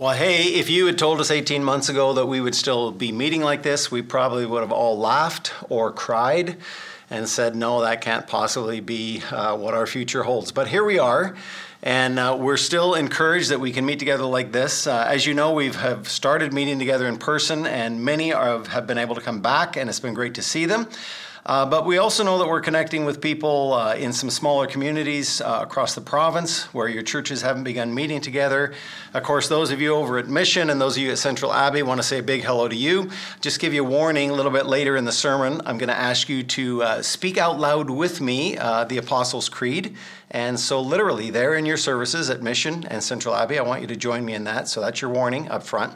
Well, hey, if you had told us 18 months ago that we would still be meeting like this, we probably would have all laughed or cried and said, no, that can't possibly be uh, what our future holds. But here we are. And uh, we're still encouraged that we can meet together like this. Uh, as you know, we have started meeting together in person, and many are, have been able to come back, and it's been great to see them. Uh, but we also know that we're connecting with people uh, in some smaller communities uh, across the province where your churches haven't begun meeting together. Of course, those of you over at Mission and those of you at Central Abbey want to say a big hello to you. Just give you a warning a little bit later in the sermon, I'm going to ask you to uh, speak out loud with me uh, the Apostles' Creed. And so, literally, there in your services at Mission and Central Abbey, I want you to join me in that. So, that's your warning up front.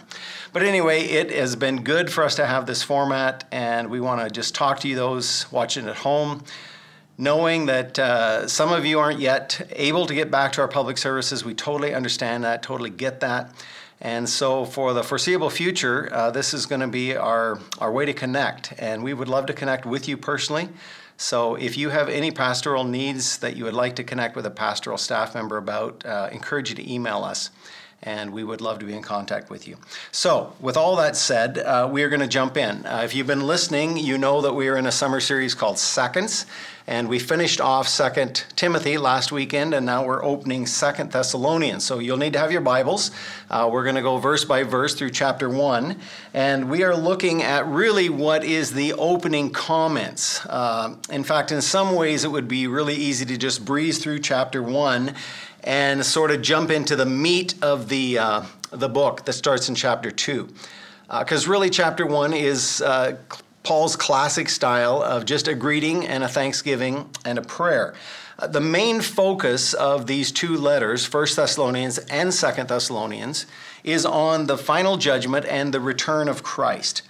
But anyway, it has been good for us to have this format, and we want to just talk to you, those watching at home, knowing that uh, some of you aren't yet able to get back to our public services. We totally understand that, totally get that. And so, for the foreseeable future, uh, this is going to be our, our way to connect. And we would love to connect with you personally. So, if you have any pastoral needs that you would like to connect with a pastoral staff member about, uh, encourage you to email us and we would love to be in contact with you. So, with all that said, uh, we are going to jump in. Uh, if you've been listening, you know that we are in a summer series called Seconds, and we finished off Second Timothy last weekend, and now we're opening Second Thessalonians. So you'll need to have your Bibles. Uh, we're going to go verse by verse through chapter one, and we are looking at really what is the opening comments. Uh, in fact, in some ways, it would be really easy to just breeze through chapter one and sort of jump into the meat of the, uh, the book that starts in chapter 2. Because uh, really, chapter 1 is uh, Paul's classic style of just a greeting and a thanksgiving and a prayer. Uh, the main focus of these two letters, 1 Thessalonians and 2 Thessalonians, is on the final judgment and the return of Christ.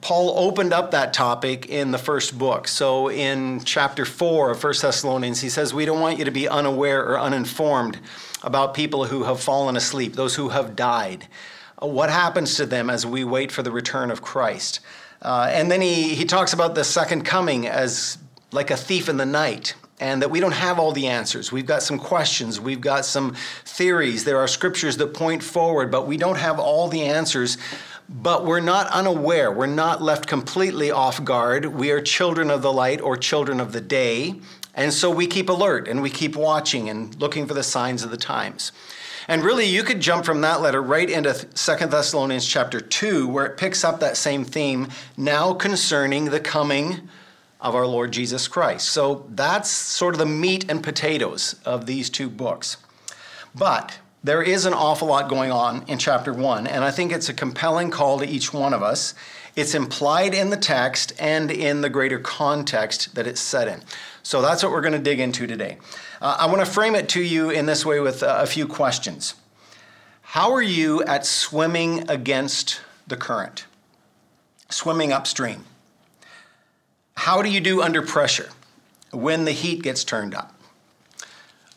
Paul opened up that topic in the first book. So in chapter 4 of 1 Thessalonians, he says, We don't want you to be unaware or uninformed about people who have fallen asleep, those who have died. Uh, what happens to them as we wait for the return of Christ? Uh, and then he, he talks about the second coming as like a thief in the night and that we don't have all the answers. We've got some questions, we've got some theories. There are scriptures that point forward, but we don't have all the answers but we're not unaware. We're not left completely off guard. We are children of the light or children of the day. And so we keep alert and we keep watching and looking for the signs of the times. And really, you could jump from that letter right into Second Thessalonians chapter 2, where it picks up that same theme now concerning the coming of our Lord Jesus Christ. So that's sort of the meat and potatoes of these two books. But there is an awful lot going on in chapter one, and I think it's a compelling call to each one of us. It's implied in the text and in the greater context that it's set in. So that's what we're going to dig into today. Uh, I want to frame it to you in this way with uh, a few questions. How are you at swimming against the current? Swimming upstream. How do you do under pressure when the heat gets turned up?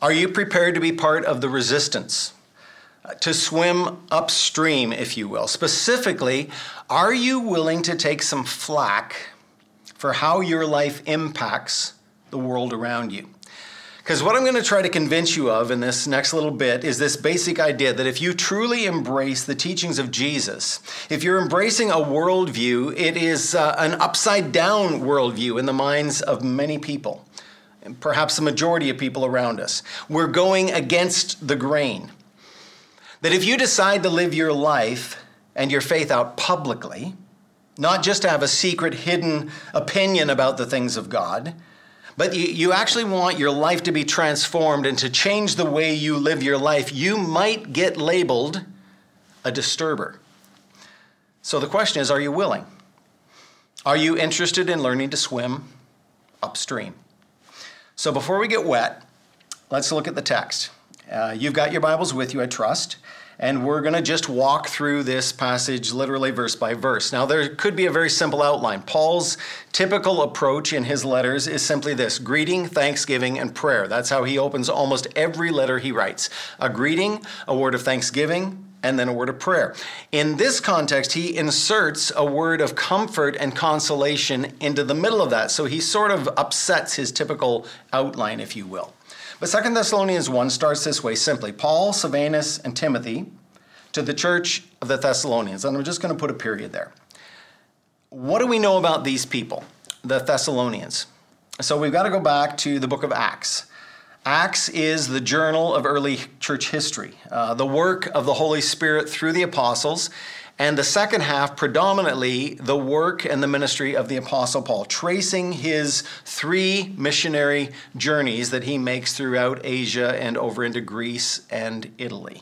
Are you prepared to be part of the resistance to swim upstream, if you will. Specifically, are you willing to take some flack for how your life impacts the world around you? Because what I'm going to try to convince you of in this next little bit is this basic idea that if you truly embrace the teachings of Jesus, if you're embracing a worldview, it is uh, an upside down worldview in the minds of many people, and perhaps the majority of people around us. We're going against the grain. That if you decide to live your life and your faith out publicly, not just to have a secret, hidden opinion about the things of God, but you, you actually want your life to be transformed and to change the way you live your life, you might get labeled a disturber. So the question is are you willing? Are you interested in learning to swim upstream? So before we get wet, let's look at the text. Uh, you've got your Bibles with you, I trust. And we're going to just walk through this passage literally verse by verse. Now, there could be a very simple outline. Paul's typical approach in his letters is simply this greeting, thanksgiving, and prayer. That's how he opens almost every letter he writes a greeting, a word of thanksgiving, and then a word of prayer. In this context, he inserts a word of comfort and consolation into the middle of that. So he sort of upsets his typical outline, if you will. But 2 Thessalonians 1 starts this way simply Paul, Silvanus, and Timothy to the church of the Thessalonians. And I'm just going to put a period there. What do we know about these people, the Thessalonians? So we've got to go back to the book of Acts. Acts is the journal of early church history, uh, the work of the Holy Spirit through the apostles, and the second half, predominantly the work and the ministry of the Apostle Paul, tracing his three missionary journeys that he makes throughout Asia and over into Greece and Italy.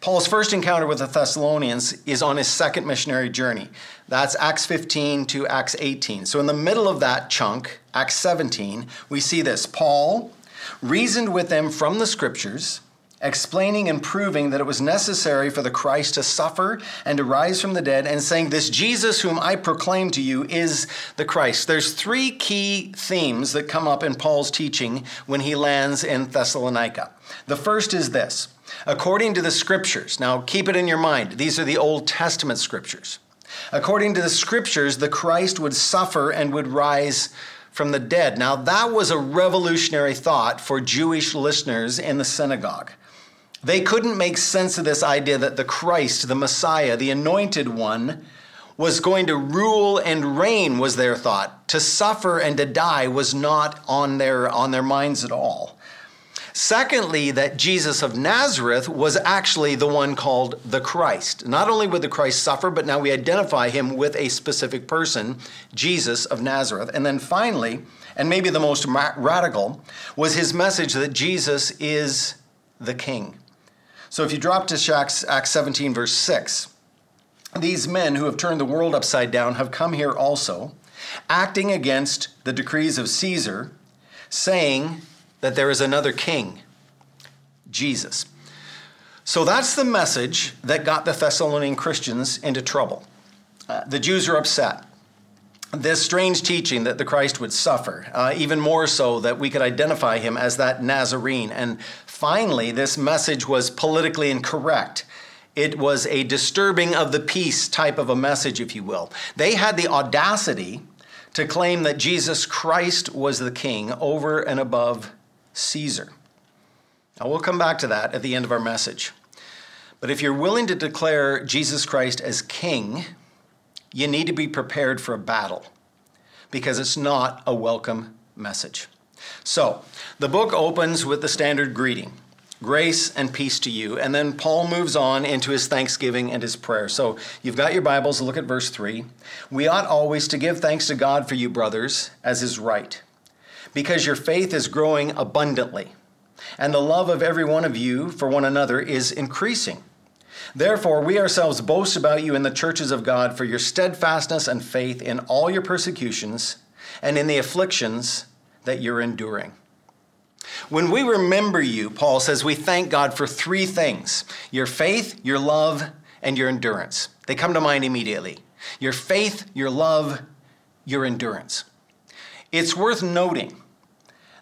Paul's first encounter with the Thessalonians is on his second missionary journey. That's Acts 15 to Acts 18. So, in the middle of that chunk, Acts 17, we see this Paul reasoned with them from the scriptures, explaining and proving that it was necessary for the Christ to suffer and to rise from the dead, and saying, This Jesus whom I proclaim to you is the Christ. There's three key themes that come up in Paul's teaching when he lands in Thessalonica. The first is this according to the scriptures. Now, keep it in your mind, these are the Old Testament scriptures. According to the scriptures, the Christ would suffer and would rise from the dead. Now, that was a revolutionary thought for Jewish listeners in the synagogue. They couldn't make sense of this idea that the Christ, the Messiah, the anointed one, was going to rule and reign was their thought. To suffer and to die was not on their on their minds at all. Secondly, that Jesus of Nazareth was actually the one called the Christ. Not only would the Christ suffer, but now we identify him with a specific person, Jesus of Nazareth. And then finally, and maybe the most radical, was his message that Jesus is the King. So if you drop to Acts, Acts 17, verse 6, these men who have turned the world upside down have come here also, acting against the decrees of Caesar, saying, that there is another king, Jesus. So that's the message that got the Thessalonian Christians into trouble. Uh, the Jews are upset. This strange teaching that the Christ would suffer, uh, even more so that we could identify him as that Nazarene. And finally, this message was politically incorrect. It was a disturbing of the peace type of a message, if you will. They had the audacity to claim that Jesus Christ was the king over and above Caesar. Now, we'll come back to that at the end of our message. But if you're willing to declare Jesus Christ as king, you need to be prepared for a battle because it's not a welcome message. So, the book opens with the standard greeting grace and peace to you. And then Paul moves on into his thanksgiving and his prayer. So, you've got your Bibles, look at verse 3. We ought always to give thanks to God for you, brothers, as is right because your faith is growing abundantly, and the love of every one of you for one another is increasing. Therefore, we ourselves boast about you in the churches of God for your steadfastness and faith in all your persecutions and in the afflictions that you're enduring. When we remember you, Paul says, we thank God for three things your faith, your love, and your endurance. They come to mind immediately. Your faith, your love, your endurance. It's worth noting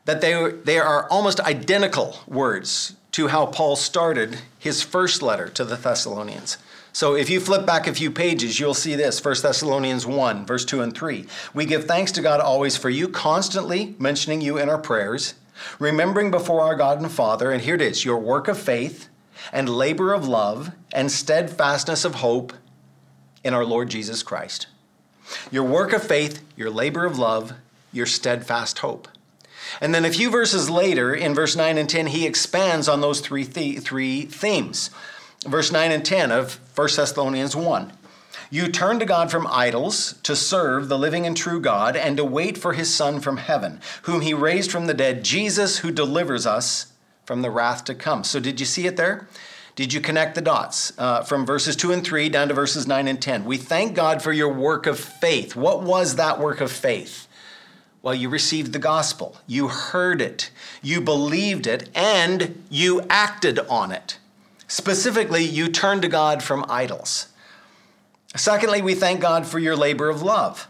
that they, they are almost identical words to how Paul started his first letter to the Thessalonians. So if you flip back a few pages, you'll see this 1 Thessalonians 1, verse 2 and 3. We give thanks to God always for you, constantly mentioning you in our prayers, remembering before our God and Father, and here it is your work of faith and labor of love and steadfastness of hope in our Lord Jesus Christ. Your work of faith, your labor of love, your steadfast hope. And then a few verses later, in verse 9 and 10, he expands on those three, th- three themes. Verse 9 and 10 of 1 Thessalonians 1. You turn to God from idols to serve the living and true God and to wait for his Son from heaven, whom he raised from the dead, Jesus, who delivers us from the wrath to come. So, did you see it there? Did you connect the dots uh, from verses 2 and 3 down to verses 9 and 10? We thank God for your work of faith. What was that work of faith? Well, you received the gospel, you heard it, you believed it, and you acted on it. Specifically, you turned to God from idols. Secondly, we thank God for your labor of love.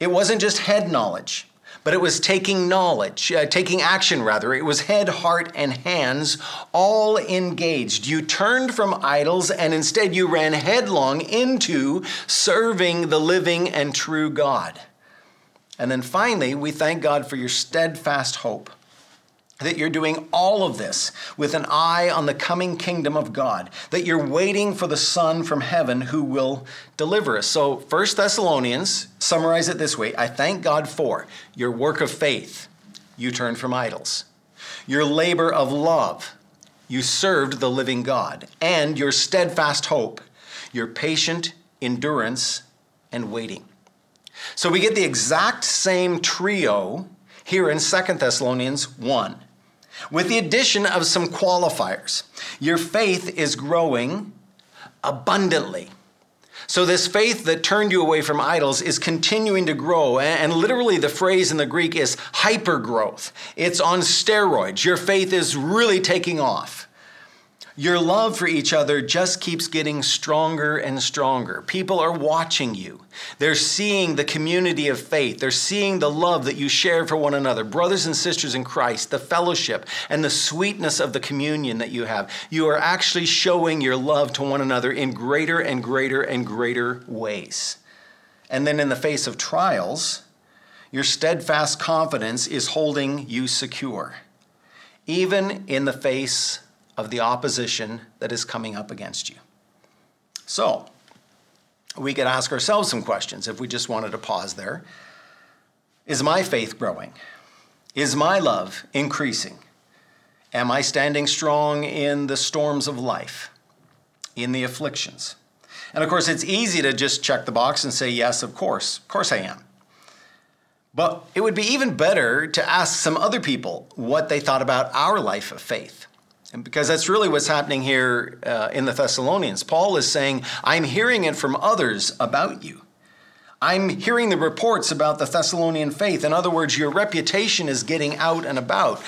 It wasn't just head knowledge, but it was taking knowledge, uh, taking action rather. It was head, heart, and hands all engaged. You turned from idols and instead you ran headlong into serving the living and true God. And then finally, we thank God for your steadfast hope. that you're doing all of this with an eye on the coming kingdom of God, that you're waiting for the Son from heaven who will deliver us. So, 1 Thessalonians summarize it this way I thank God for your work of faith, you turned from idols, your labor of love, you served the living God, and your steadfast hope, your patient endurance and waiting. So, we get the exact same trio here in 2 Thessalonians 1 with the addition of some qualifiers. Your faith is growing abundantly. So, this faith that turned you away from idols is continuing to grow. And literally, the phrase in the Greek is hypergrowth. It's on steroids. Your faith is really taking off. Your love for each other just keeps getting stronger and stronger. People are watching you. They're seeing the community of faith. They're seeing the love that you share for one another. Brothers and sisters in Christ, the fellowship and the sweetness of the communion that you have. You are actually showing your love to one another in greater and greater and greater ways. And then in the face of trials, your steadfast confidence is holding you secure, even in the face of the opposition that is coming up against you. So, we could ask ourselves some questions if we just wanted to pause there. Is my faith growing? Is my love increasing? Am I standing strong in the storms of life, in the afflictions? And of course, it's easy to just check the box and say, yes, of course, of course I am. But it would be even better to ask some other people what they thought about our life of faith. And because that's really what's happening here uh, in the Thessalonians. Paul is saying, I'm hearing it from others about you. I'm hearing the reports about the Thessalonian faith. In other words, your reputation is getting out and about.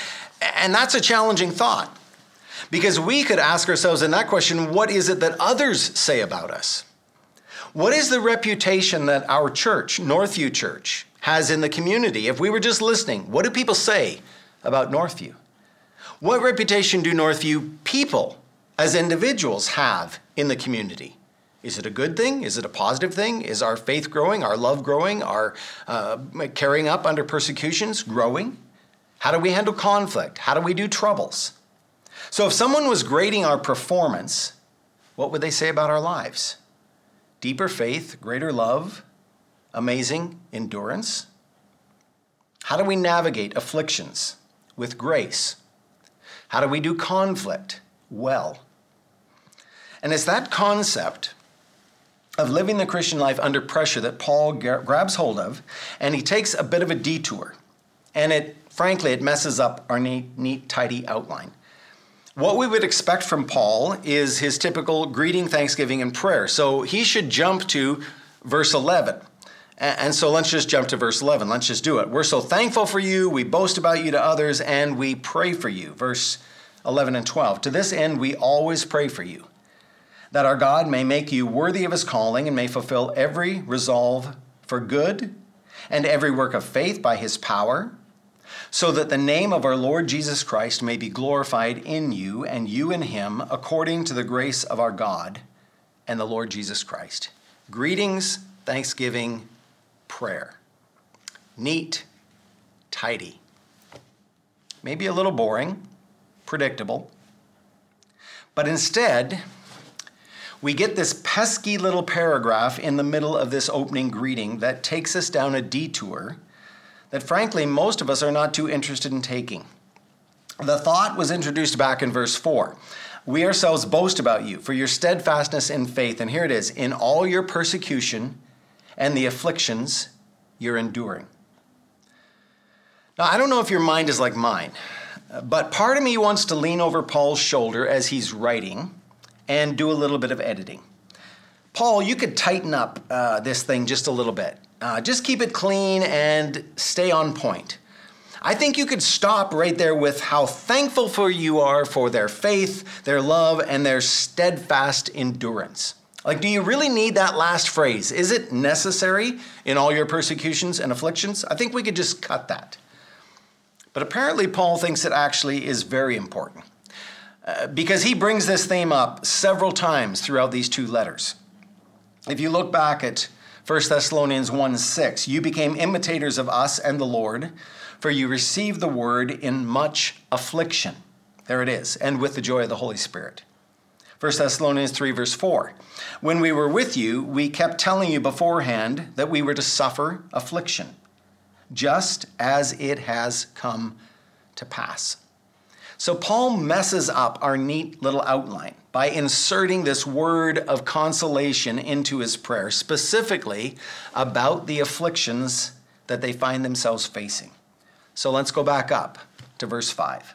And that's a challenging thought. Because we could ask ourselves in that question what is it that others say about us? What is the reputation that our church, Northview Church, has in the community? If we were just listening, what do people say about Northview? What reputation do Northview people as individuals have in the community? Is it a good thing? Is it a positive thing? Is our faith growing, our love growing, our uh, carrying up under persecutions growing? How do we handle conflict? How do we do troubles? So, if someone was grading our performance, what would they say about our lives? Deeper faith, greater love, amazing endurance? How do we navigate afflictions with grace? How do we do conflict well? And it's that concept of living the Christian life under pressure that Paul grabs hold of, and he takes a bit of a detour. And it, frankly, it messes up our neat, neat, tidy outline. What we would expect from Paul is his typical greeting, thanksgiving, and prayer. So he should jump to verse 11. And so let's just jump to verse 11. Let's just do it. We're so thankful for you. We boast about you to others and we pray for you. Verse 11 and 12. To this end, we always pray for you, that our God may make you worthy of his calling and may fulfill every resolve for good and every work of faith by his power, so that the name of our Lord Jesus Christ may be glorified in you and you in him, according to the grace of our God and the Lord Jesus Christ. Greetings, thanksgiving, prayer. Neat, tidy. Maybe a little boring, predictable. But instead, we get this pesky little paragraph in the middle of this opening greeting that takes us down a detour that, frankly, most of us are not too interested in taking. The thought was introduced back in verse 4. We ourselves boast about you for your steadfastness in faith. And here it is in all your persecution and the afflictions you're enduring. Now, I don't know if your mind is like mine, but part of me wants to lean over Paul's shoulder as he's writing and do a little bit of editing. Paul, you could tighten up uh, this thing just a little bit. Uh, just keep it clean and stay on point. I think you could stop right there with how thankful for you are for their faith, their love, and their steadfast endurance. Like, do you really need that last phrase? Is it necessary in all your persecutions and afflictions? I think we could just cut that. But apparently, Paul thinks it actually is very important uh, because he brings this theme up several times throughout these two letters. If you look back at 1 Thessalonians 1 6, you became imitators of us and the Lord, for you received the word in much affliction. There it is, and with the joy of the Holy Spirit. 1 Thessalonians 3, verse 4. When we were with you, we kept telling you beforehand that we were to suffer affliction, just as it has come to pass. So Paul messes up our neat little outline by inserting this word of consolation into his prayer, specifically about the afflictions that they find themselves facing. So let's go back up to verse 5.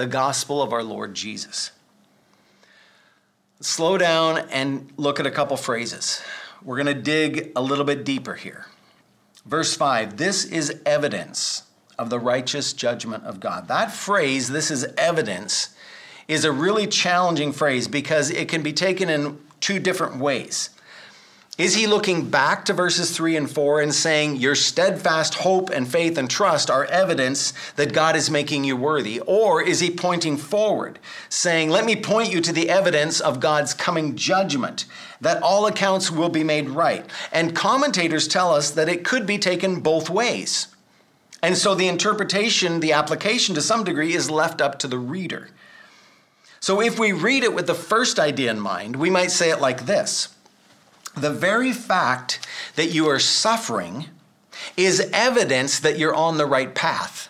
the gospel of our Lord Jesus. Slow down and look at a couple phrases. We're going to dig a little bit deeper here. Verse 5 This is evidence of the righteous judgment of God. That phrase, this is evidence, is a really challenging phrase because it can be taken in two different ways. Is he looking back to verses 3 and 4 and saying, Your steadfast hope and faith and trust are evidence that God is making you worthy? Or is he pointing forward, saying, Let me point you to the evidence of God's coming judgment, that all accounts will be made right? And commentators tell us that it could be taken both ways. And so the interpretation, the application to some degree, is left up to the reader. So if we read it with the first idea in mind, we might say it like this the very fact that you are suffering is evidence that you're on the right path.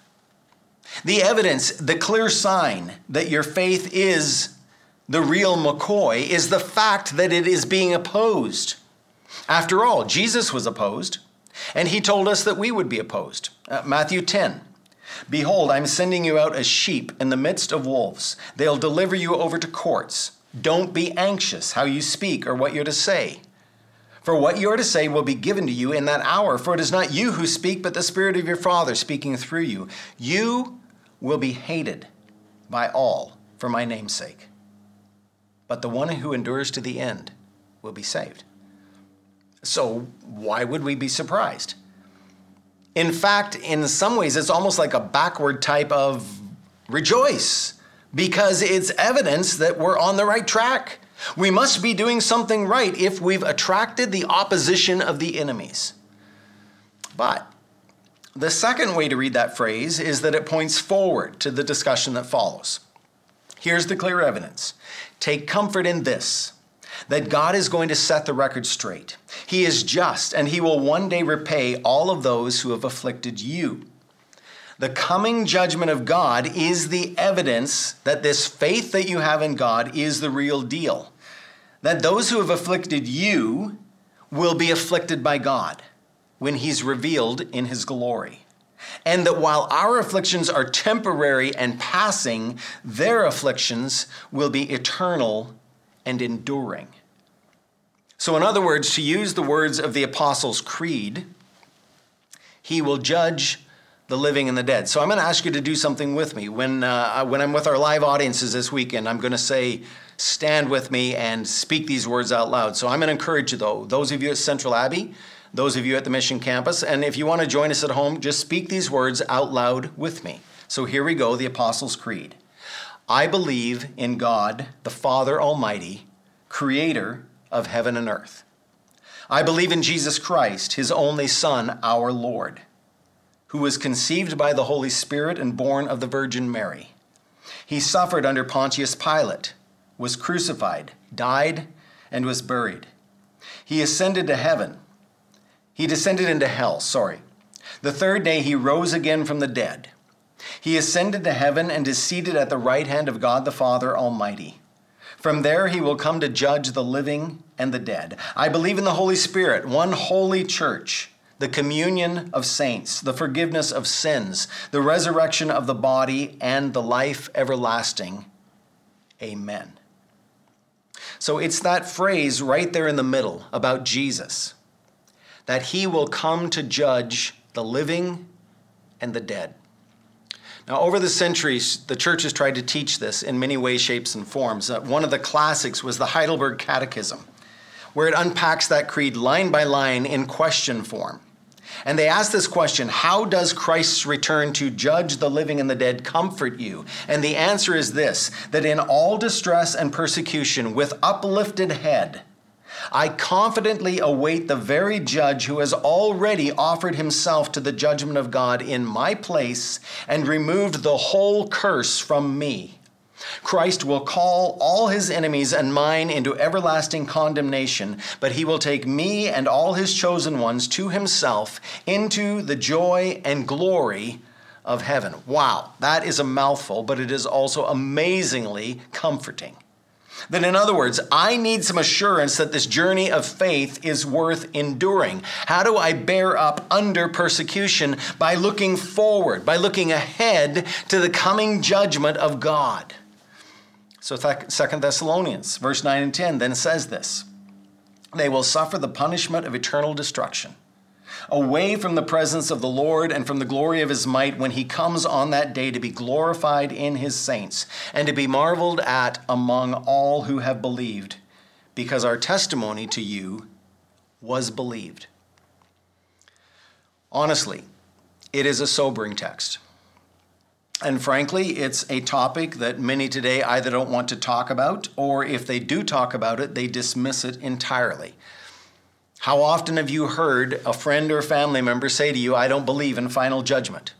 The evidence, the clear sign that your faith is the real McCoy is the fact that it is being opposed. After all, Jesus was opposed, and he told us that we would be opposed. Uh, Matthew 10. Behold, I'm sending you out as sheep in the midst of wolves. They'll deliver you over to courts. Don't be anxious how you speak or what you're to say. For what you are to say will be given to you in that hour, for it is not you who speak, but the Spirit of your Father speaking through you. You will be hated by all for my name's sake. But the one who endures to the end will be saved. So, why would we be surprised? In fact, in some ways, it's almost like a backward type of rejoice because it's evidence that we're on the right track. We must be doing something right if we've attracted the opposition of the enemies. But the second way to read that phrase is that it points forward to the discussion that follows. Here's the clear evidence Take comfort in this that God is going to set the record straight. He is just, and He will one day repay all of those who have afflicted you. The coming judgment of God is the evidence that this faith that you have in God is the real deal. That those who have afflicted you will be afflicted by God when He's revealed in His glory. And that while our afflictions are temporary and passing, their afflictions will be eternal and enduring. So, in other words, to use the words of the Apostles' Creed, He will judge the living and the dead. So I'm going to ask you to do something with me. When, uh, when I'm with our live audiences this weekend, I'm going to say, stand with me and speak these words out loud. So I'm going to encourage you, though, those of you at Central Abbey, those of you at the Mission Campus, and if you want to join us at home, just speak these words out loud with me. So here we go the Apostles' Creed. I believe in God, the Father Almighty, creator of heaven and earth. I believe in Jesus Christ, his only Son, our Lord who was conceived by the Holy Spirit and born of the Virgin Mary. He suffered under Pontius Pilate, was crucified, died, and was buried. He ascended to heaven. He descended into hell, sorry. The third day he rose again from the dead. He ascended to heaven and is seated at the right hand of God the Father Almighty. From there he will come to judge the living and the dead. I believe in the Holy Spirit, one holy church the communion of saints, the forgiveness of sins, the resurrection of the body, and the life everlasting. Amen. So it's that phrase right there in the middle about Jesus that he will come to judge the living and the dead. Now, over the centuries, the church has tried to teach this in many ways, shapes, and forms. Uh, one of the classics was the Heidelberg Catechism, where it unpacks that creed line by line in question form. And they ask this question How does Christ's return to judge the living and the dead comfort you? And the answer is this that in all distress and persecution, with uplifted head, I confidently await the very judge who has already offered himself to the judgment of God in my place and removed the whole curse from me. Christ will call all his enemies and mine into everlasting condemnation, but he will take me and all his chosen ones to himself into the joy and glory of heaven. Wow, that is a mouthful, but it is also amazingly comforting. That, in other words, I need some assurance that this journey of faith is worth enduring. How do I bear up under persecution? By looking forward, by looking ahead to the coming judgment of God. So, Second Thessalonians, verse 9 and 10, then says this They will suffer the punishment of eternal destruction, away from the presence of the Lord and from the glory of his might when he comes on that day to be glorified in his saints and to be marveled at among all who have believed, because our testimony to you was believed. Honestly, it is a sobering text. And frankly, it's a topic that many today either don't want to talk about, or if they do talk about it, they dismiss it entirely. How often have you heard a friend or family member say to you, I don't believe in final judgment?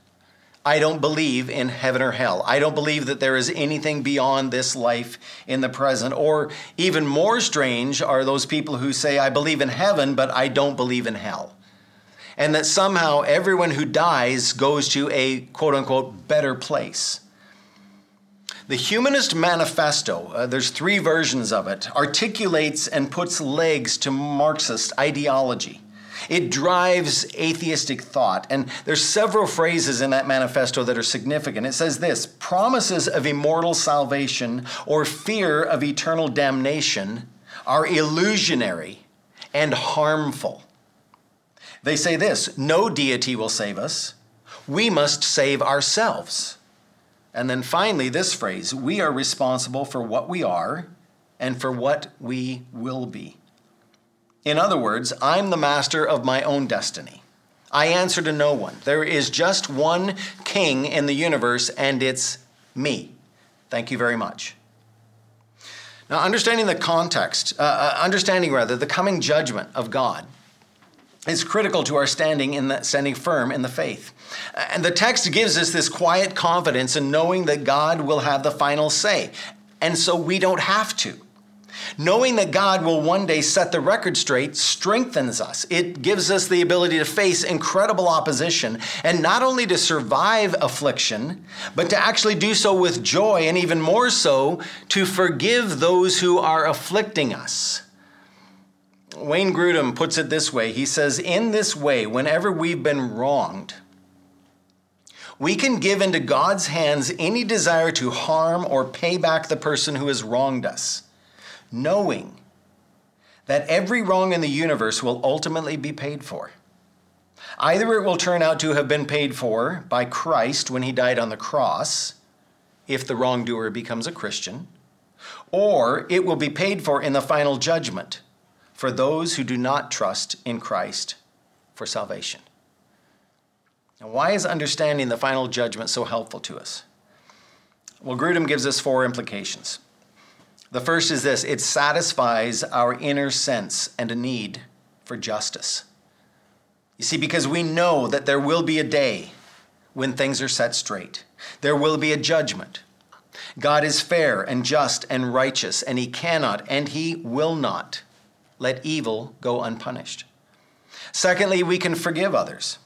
I don't believe in heaven or hell. I don't believe that there is anything beyond this life in the present. Or even more strange are those people who say, I believe in heaven, but I don't believe in hell and that somehow everyone who dies goes to a quote unquote better place. The Humanist Manifesto, uh, there's three versions of it, articulates and puts legs to Marxist ideology. It drives atheistic thought. And there's several phrases in that manifesto that are significant. It says this promises of immortal salvation or fear of eternal damnation are illusionary and harmful. They say this no deity will save us. We must save ourselves. And then finally, this phrase we are responsible for what we are and for what we will be. In other words, I'm the master of my own destiny. I answer to no one. There is just one king in the universe, and it's me. Thank you very much. Now, understanding the context, uh, uh understanding rather the coming judgment of God, is critical to our standing in the standing firm in the faith. Uh, and the text gives us this quiet confidence in knowing that God will have the final say. And so we don't have to. Knowing that God will one day set the record straight strengthens us. It gives us the ability to face incredible opposition and not only to survive affliction, but to actually do so with joy and even more so to forgive those who are afflicting us. Wayne Grudem puts it this way he says, In this way, whenever we've been wronged, we can give into God's hands any desire to harm or pay back the person who has wronged us, knowing that every wrong in the universe will ultimately be paid for. Either it will turn out to have been paid for by Christ when he died on the cross, if the wrongdoer becomes a Christian, or it will be paid for in the final judgment for those who do not trust in Christ for salvation. Now, why is understanding the final judgment so helpful to us? Well, Grudem gives us four implications. The first is this it satisfies our inner sense and a need for justice. You see, because we know that there will be a day when things are set straight, there will be a judgment. God is fair and just and righteous, and He cannot and He will not let evil go unpunished. Secondly, we can forgive others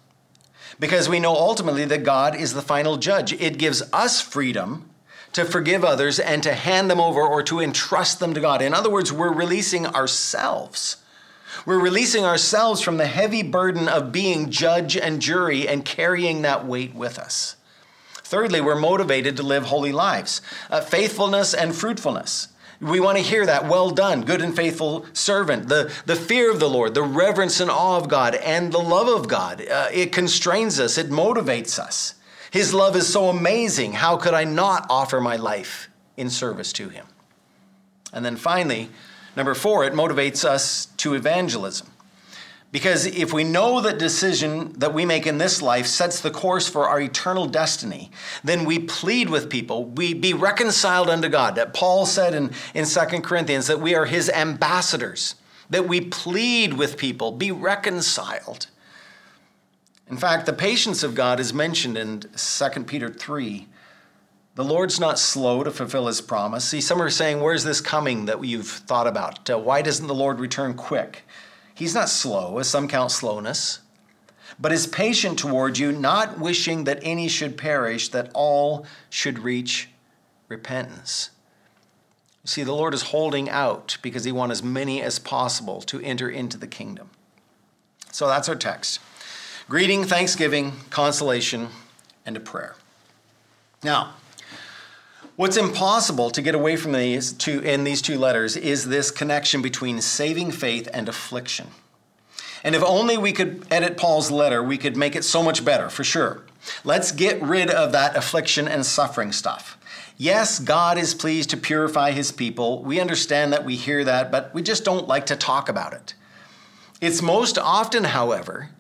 because we know ultimately that God is the final judge. It gives us freedom to forgive others and to hand them over or to entrust them to God. In other words, we're releasing ourselves. We're releasing ourselves from the heavy burden of being judge and jury and carrying that weight with us. Thirdly, we're motivated to live holy lives, uh, faithfulness and fruitfulness We want to hear that, well done, good and faithful servant. The, the fear of the Lord, the reverence and awe of God, and the love of God. Uh, it constrains us, it motivates us. His love is so amazing. How could I not offer my life in service to Him? And then finally, number four, it motivates us to evangelism. Because if we know that decision that we make in this life sets the course for our eternal destiny, then we plead with people, we be reconciled unto God. That Paul said in, in 2 Corinthians that we are his ambassadors, that we plead with people, be reconciled. In fact, the patience of God is mentioned in 2 Peter 3. The Lord's not slow to fulfill his promise. See, some are saying, Where's this coming that you've thought about? Uh, why doesn't the Lord return quick? He's not slow, as some count slowness, but is patient toward you, not wishing that any should perish, that all should reach repentance. You see, the Lord is holding out because he wants as many as possible to enter into the kingdom. So that's our text greeting, thanksgiving, consolation, and a prayer. Now, What's impossible to get away from these two in these two letters is this connection between saving faith and affliction. And if only we could edit Paul's letter, we could make it so much better, for sure. Let's get rid of that affliction and suffering stuff. Yes, God is pleased to purify his people. We understand that we hear that, but we just don't like to talk about it. It's most often, however,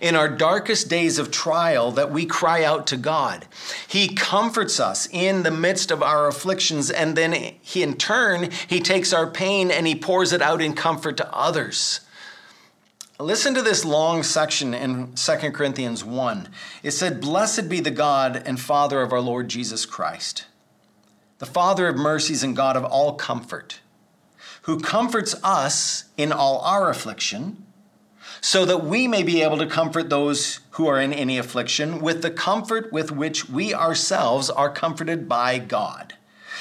in our darkest days of trial that we cry out to God. He comforts us in the midst of our afflictions, and then he, in turn, He takes our pain and He pours it out in comfort to others. Listen to this long section in 2 Corinthians 1. It said, Blessed be the God and Father of our Lord Jesus Christ, the Father of mercies and God of all comfort, who comforts us in all our affliction so that we may be able to comfort those who are in any affliction with the comfort with which we ourselves are comforted by God.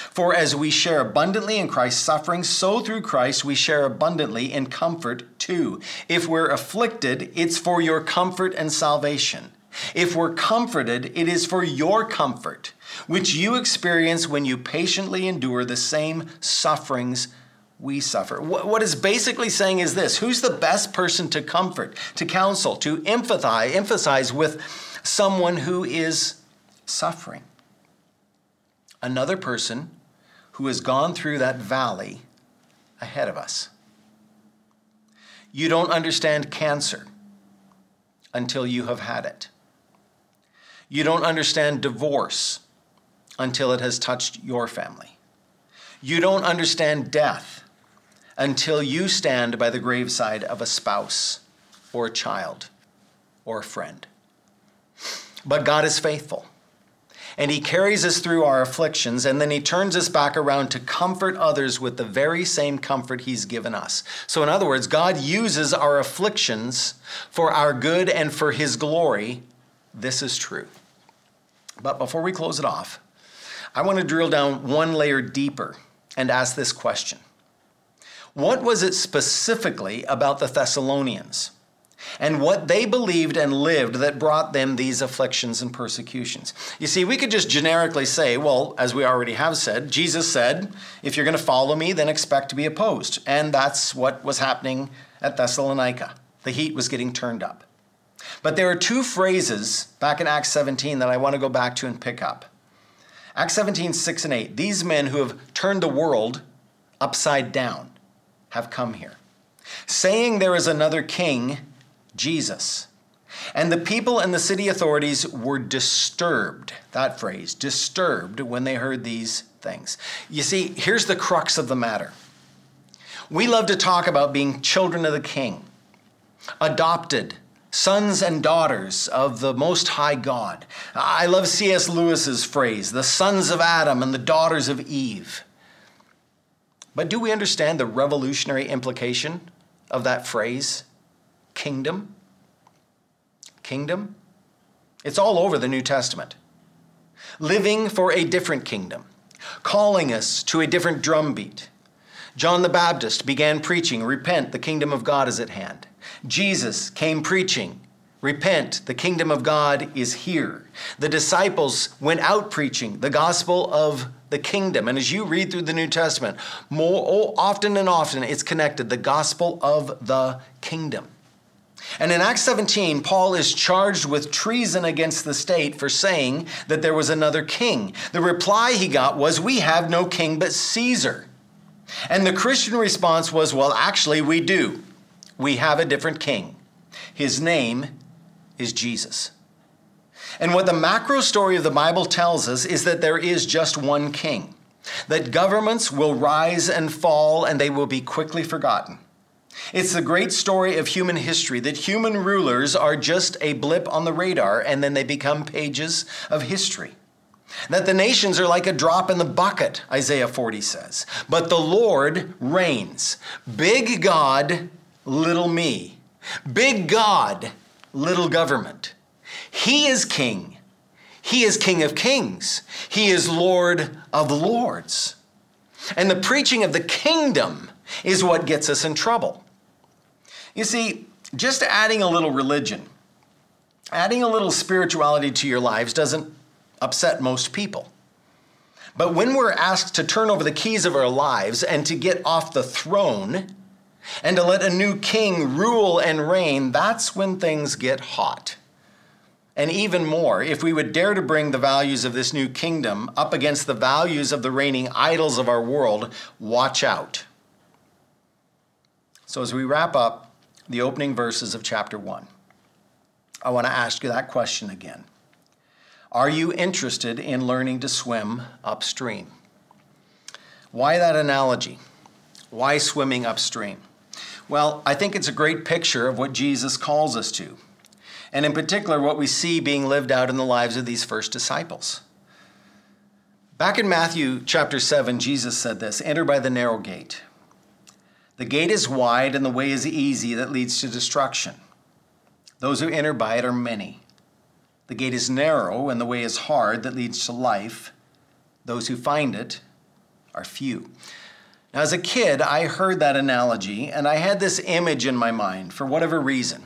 For as we share abundantly in Christ's suffering, so through Christ we share abundantly in comfort too. If we're afflicted, it's for your comfort and salvation. If we're comforted, it is for your comfort, which you experience when you patiently endure the same sufferings we suffer. What is basically saying is this who's the best person to comfort, to counsel, to empathize, emphasize with someone who is suffering? Another person who has gone through that valley ahead of us. You don't understand cancer until you have had it. You don't understand divorce until it has touched your family. You don't understand death until you stand by the graveside of a spouse or a child or a friend. But God is faithful. And he carries us through our afflictions, and then he turns us back around to comfort others with the very same comfort he's given us. So, in other words, God uses our afflictions for our good and for his glory. This is true. But before we close it off, I want to drill down one layer deeper and ask this question what was it specifically about the Thessalonians and what they believed and lived that brought them these afflictions and persecutions? You see, we could just generically say, well, as we already have said, Jesus said, if you're going to follow me, then expect to be opposed. And that's what was happening at Thessalonica. The heat was getting turned up. But there are two phrases back in Acts 17 that I want to go back to and pick up. Acts 17, 6 and 8. These men who have turned the world upside down have come here, saying there is another king, Jesus. And the people and the city authorities were disturbed, that phrase, disturbed when they heard these things. You see, here's the crux of the matter. We love to talk about being children of the king, adopted, sons and daughters of the Most High God. I love C.S. Lewis's phrase, the sons of Adam and the daughters of Eve. But do we understand the revolutionary implication of that phrase, kingdom? Kingdom? It's all over the New Testament. Living for a different kingdom, calling us to a different drumbeat. John the Baptist began preaching, Repent, the kingdom of God is at hand. Jesus came preaching, Repent, the kingdom of God is here. The disciples went out preaching the gospel of the kingdom. And as you read through the New Testament, more oh, often and often it's connected the gospel of the kingdom. And in Acts 17, Paul is charged with treason against the state for saying that there was another king. The reply he got was, We have no king but Caesar. And the Christian response was, Well, actually, we do. We have a different king. His name is Jesus. And what the macro story of the Bible tells us is that there is just one king, that governments will rise and fall and they will be quickly forgotten. It's the great story of human history that human rulers are just a blip on the radar and then they become pages of history. That the nations are like a drop in the bucket, Isaiah 40 says. But the Lord reigns. Big God, little me. Big God, little government. He is king. He is king of kings. He is lord of lords. And the preaching of the kingdom is what gets us in trouble. You see, just adding a little religion, adding a little spirituality to your lives doesn't upset most people. But when we're asked to turn over the keys of our lives and to get off the throne and to let a new king rule and reign, that's when things get hot. And even more, if we would dare to bring the values of this new kingdom up against the values of the reigning idols of our world, watch out. So, as we wrap up the opening verses of chapter 1, I want to ask you that question again. Are you interested in learning to swim upstream? Why that analogy? Why swimming upstream? Well, I think it's a great picture of what Jesus calls us to, and in particular, what we see being lived out in the lives of these first disciples. Back in Matthew chapter 7, Jesus said this Enter by the narrow gate. The gate is wide and the way is easy that leads to destruction. Those who enter by it are many. The gate is narrow and the way is hard that leads to life. Those who find it are few. As a kid, I heard that analogy and I had this image in my mind for whatever reason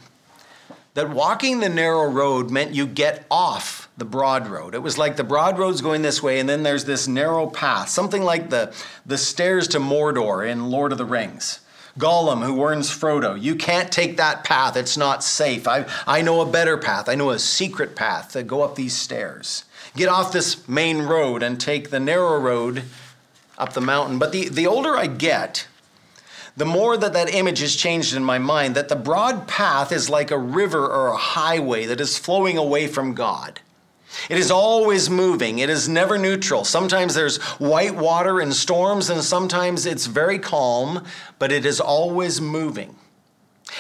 that walking the narrow road meant you get off the broad road. It was like the broad road's going this way, and then there's this narrow path, something like the, the stairs to Mordor in Lord of the Rings. Gollum, who warns Frodo, you can't take that path, it's not safe. I, I know a better path, I know a secret path to go up these stairs. Get off this main road and take the narrow road up the mountain. But the, the older I get, the more that that image has changed in my mind, that the broad path is like a river or a highway that is flowing away from God. It is always moving. It is never neutral. Sometimes there's white water and storms, and sometimes it's very calm, but it is always moving.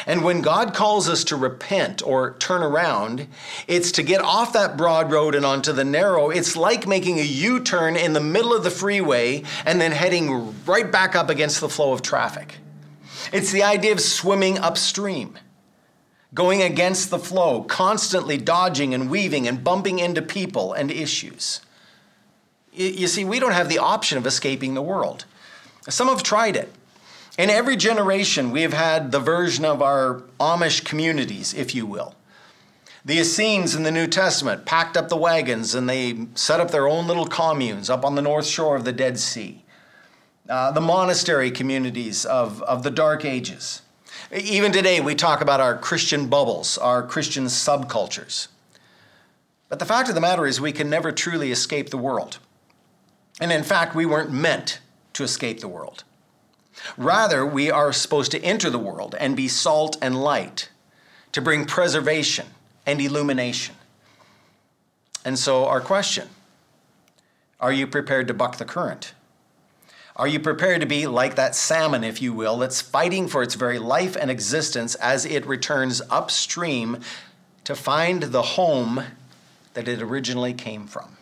And when God calls us to repent or turn around, it's to get off that broad road and onto the narrow. It's like making a U turn in the middle of the freeway and then heading right back up against the flow of traffic. It's the idea of swimming upstream going against the flow, constantly dodging and weaving and bumping into people and issues. You see, we don't have the option of escaping the world. Some have tried it. In every generation, we have had the version of our Amish communities, if you will. The Essenes in the New Testament packed up the wagons and they set up their own little communes up on the north shore of the Dead Sea. Uh, the monastery communities of, of the Dark Ages. Even today, we talk about our Christian bubbles, our Christian subcultures. But the fact of the matter is, we can never truly escape the world. And in fact, we weren't meant to escape the world. Rather, we are supposed to enter the world and be salt and light, to bring preservation and illumination. And so, our question are you prepared to buck the current? Are you prepared to be like that salmon, if you will, that's fighting for its very life and existence as it returns upstream to find the home that it originally came from?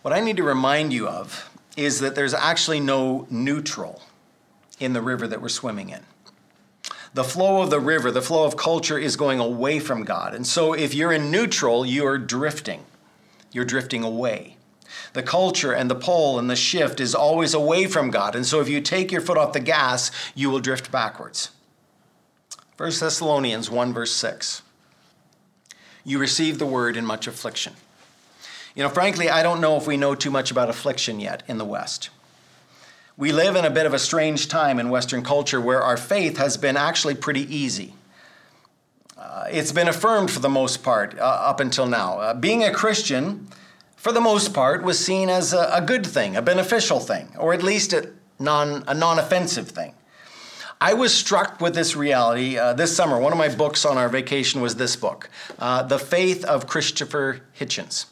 What I need to remind you of is that there's actually no neutral in the river that we're swimming in. The flow of the river, the flow of culture is going away from God. And so if you're in neutral, you're drifting. You're drifting away the culture and the pull and the shift is always away from God. And so if you take your foot off the gas, you will drift backwards. 1 Thessalonians 1, verse 6. You received the word in much affliction. You know, frankly, I don't know if we know too much about affliction yet in the West. We live in a bit of a strange time in Western culture where our faith has been actually pretty easy. Uh, it's been affirmed for the most part uh, up until now. Uh, being a Christian, for the most part, was seen as a, a good thing, a beneficial thing, or at least a non, a non-offensive thing. I was struck with this reality uh, this summer. One of my books on our vacation was this book, uh, The Faith of Christopher Hitchens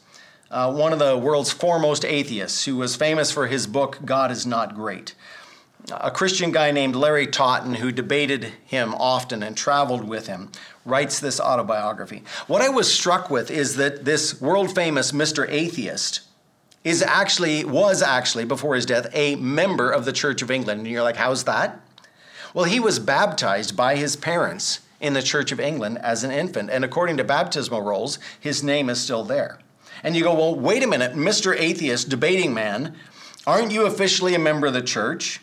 uh, one of the world's foremost atheists, who was famous for his book, God is Not Great. A Christian guy named Larry Taunton, who debated him often and traveled with him, writes this autobiography. What I was struck with is that this world famous Mr. Atheist is actually, was actually, before his death, a member of the Church of England. And you're like, how's that? Well, he was baptized by his parents in the Church of England as an infant. And according to baptismal rolls, his name is still there. And you go, well, wait a minute, Mr. Atheist, debating man, aren't you officially a member of the church?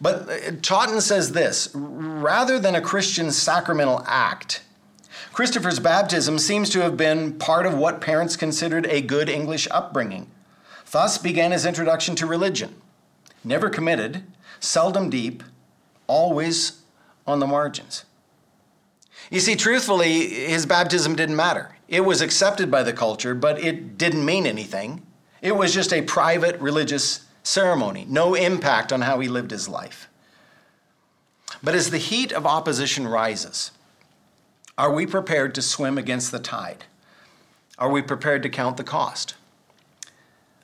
But uh, Taunton says this rather than a Christian sacramental act, Christopher's baptism seems to have been part of what parents considered a good English upbringing. Thus began his introduction to religion. Never committed, seldom deep, always on the margins. You see, truthfully, his baptism didn't matter. It was accepted by the culture, but it didn't mean anything. It was just a private religious ceremony, no impact on how he lived his life. But as the heat of opposition rises, are we prepared to swim against the tide? Are we prepared to count the cost?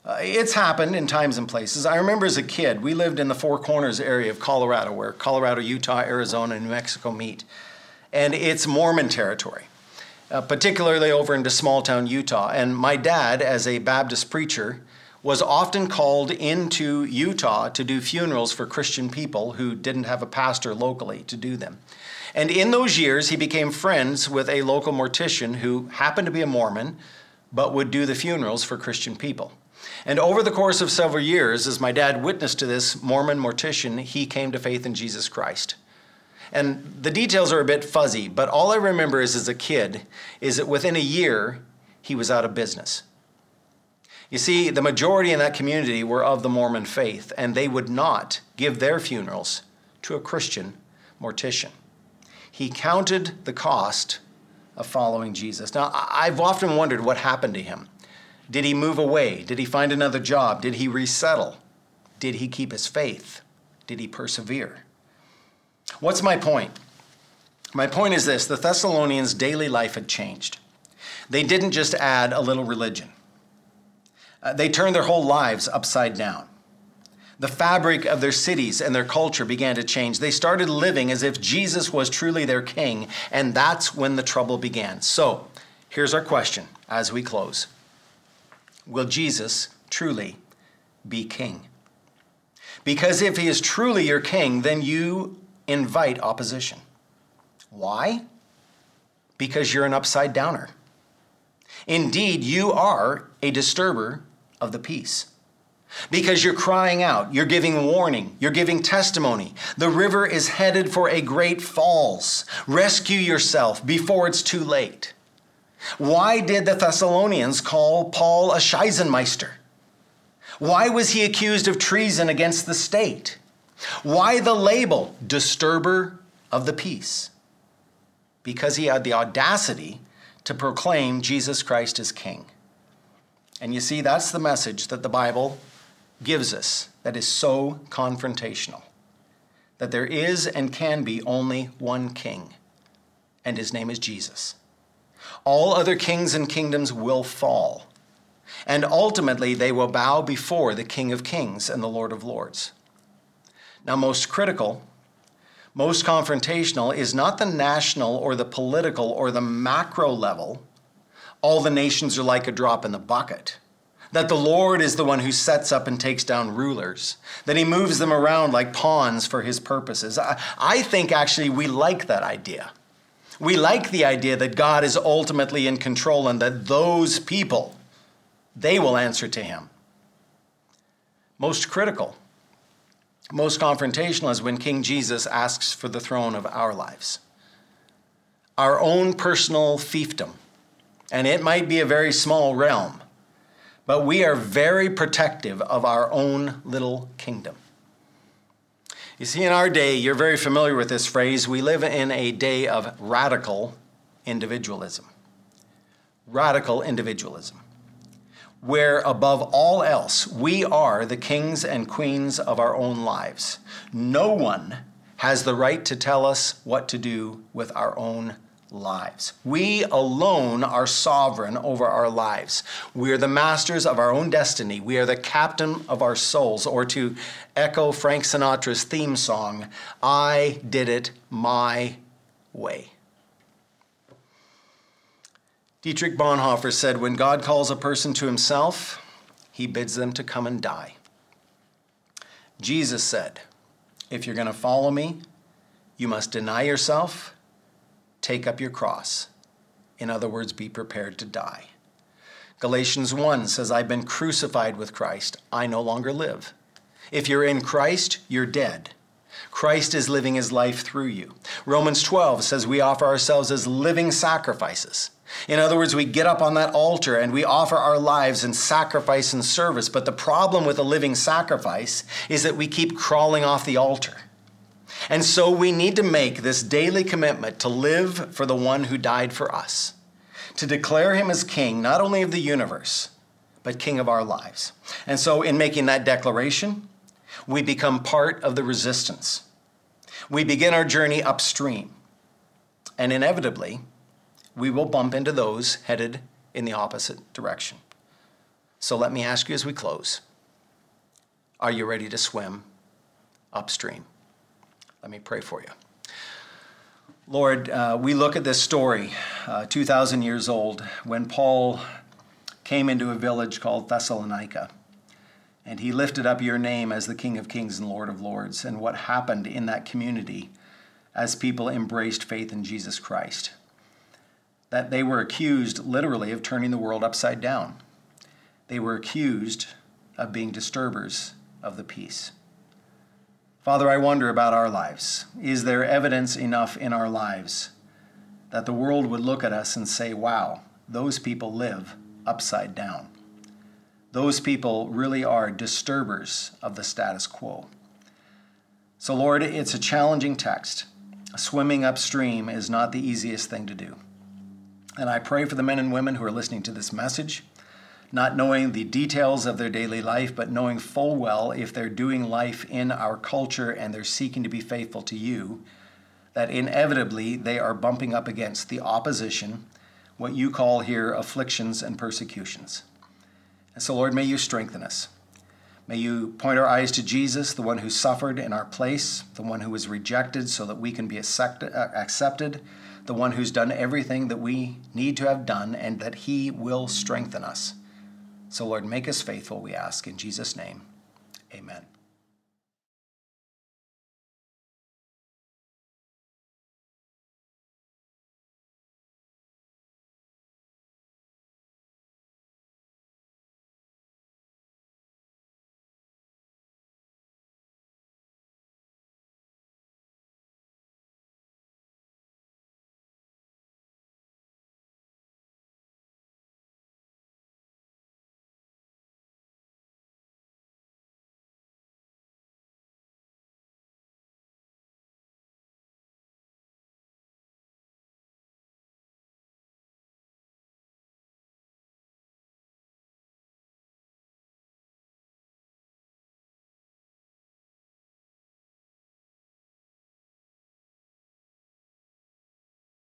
Uh, it's happened in times and places. I remember as a kid, we lived in the Four Corners area of Colorado, where Colorado, Utah, Arizona, and New Mexico meet. And it's Mormon territory uh, particularly over into small town Utah. And my dad, as a Baptist preacher, was often called into Utah to do funerals for Christian people who didn't have a pastor locally to do them. And in those years, he became friends with a local mortician who happened to be a Mormon, but would do the funerals for Christian people. And over the course of several years, as my dad witnessed to this Mormon mortician, he came to faith in Jesus Christ. And the details are a bit fuzzy, but all I remember is as a kid is that within a year, he was out of business. You see, the majority in that community were of the Mormon faith, and they would not give their funerals to a Christian mortician. He counted the cost of following Jesus. Now, I've often wondered what happened to him. Did he move away? Did he find another job? Did he resettle? Did he keep his faith? Did he persevere? What's my point? My point is this the Thessalonians' daily life had changed. They didn't just add a little religion, uh, they turned their whole lives upside down. The fabric of their cities and their culture began to change. They started living as if Jesus was truly their king, and that's when the trouble began. So, here's our question as we close Will Jesus truly be king? Because if he is truly your king, then you invite opposition. Why? Because you're an upside downer. Indeed, you are a disturber of the peace. Because you're crying out, you're giving warning, you're giving testimony. The river is headed for a great falls. Rescue yourself before it's too late. Why did the Thessalonians call Paul a Scheisenmeister? Why was he accused of treason against the state? Why the label, disturber of the peace? Because he had the audacity to proclaim Jesus Christ as King. And you see, that's the message that the Bible gives us that is so confrontational that there is and can be only one King, and his name is Jesus. All other kings and kingdoms will fall, and ultimately they will bow before the King of Kings and the Lord of Lords. Now, most critical, most confrontational is not the national or the political or the macro level. All the nations are like a drop in the bucket. That the Lord is the one who sets up and takes down rulers, that he moves them around like pawns for his purposes. I, I think actually we like that idea. We like the idea that God is ultimately in control and that those people, they will answer to him. Most critical most confrontational is when King Jesus asks for the throne of our lives. our own personal fiefdom. And it might be a very small realm, but we are very protective of our own little kingdom. You see, in our day, you're very familiar with this phrase, we live in a day of radical individualism. Radical individualism. Where above all else, we are the kings and queens of our own lives. No one has the right to tell us what to do with our own lives. We alone are sovereign over our lives. We are the masters of our own destiny. We are the captain of our souls. Or to echo Frank Sinatra's theme song, I did it my way. Dietrich Bonhoeffer said, When God calls a person to himself, he bids them to come and die. Jesus said, If you're going to follow me, you must deny yourself take up your cross. In other words, be prepared to die. Galatians 1 says, I've been crucified with Christ. I no longer live. If you're in Christ, you're dead. Christ is living his life through you. Romans 12 says we offer ourselves as living sacrifices. In other words, we get up on that altar and we offer our lives in sacrifice and service. But the problem with a living sacrifice is that we keep crawling off the altar. And so we need to make this daily commitment to live for the one who died for us, to declare him as king, not only of the universe, but king of our lives. And so, in making that declaration, we become part of the resistance. We begin our journey upstream. And inevitably, we will bump into those headed in the opposite direction. So, let me ask you as we close are you ready to swim upstream? Let me pray for you. Lord, uh, we look at this story, uh, 2,000 years old, when Paul came into a village called Thessalonica. And he lifted up your name as the King of Kings and Lord of Lords, and what happened in that community as people embraced faith in Jesus Christ. That they were accused literally of turning the world upside down. They were accused of being disturbers of the peace. Father, I wonder about our lives. Is there evidence enough in our lives that the world would look at us and say, wow, those people live upside down? Those people really are disturbers of the status quo. So, Lord, it's a challenging text. Swimming upstream is not the easiest thing to do. And I pray for the men and women who are listening to this message not knowing the details of their daily life, but knowing full well if they're doing life in our culture and they're seeking to be faithful to you, that inevitably they are bumping up against the opposition, what you call here afflictions and persecutions. And so, Lord, may you strengthen us. May you point our eyes to Jesus, the one who suffered in our place, the one who was rejected so that we can be uh, accepted, the one who's done everything that we need to have done, and that he will strengthen us. So, Lord, make us faithful, we ask. In Jesus' name, amen.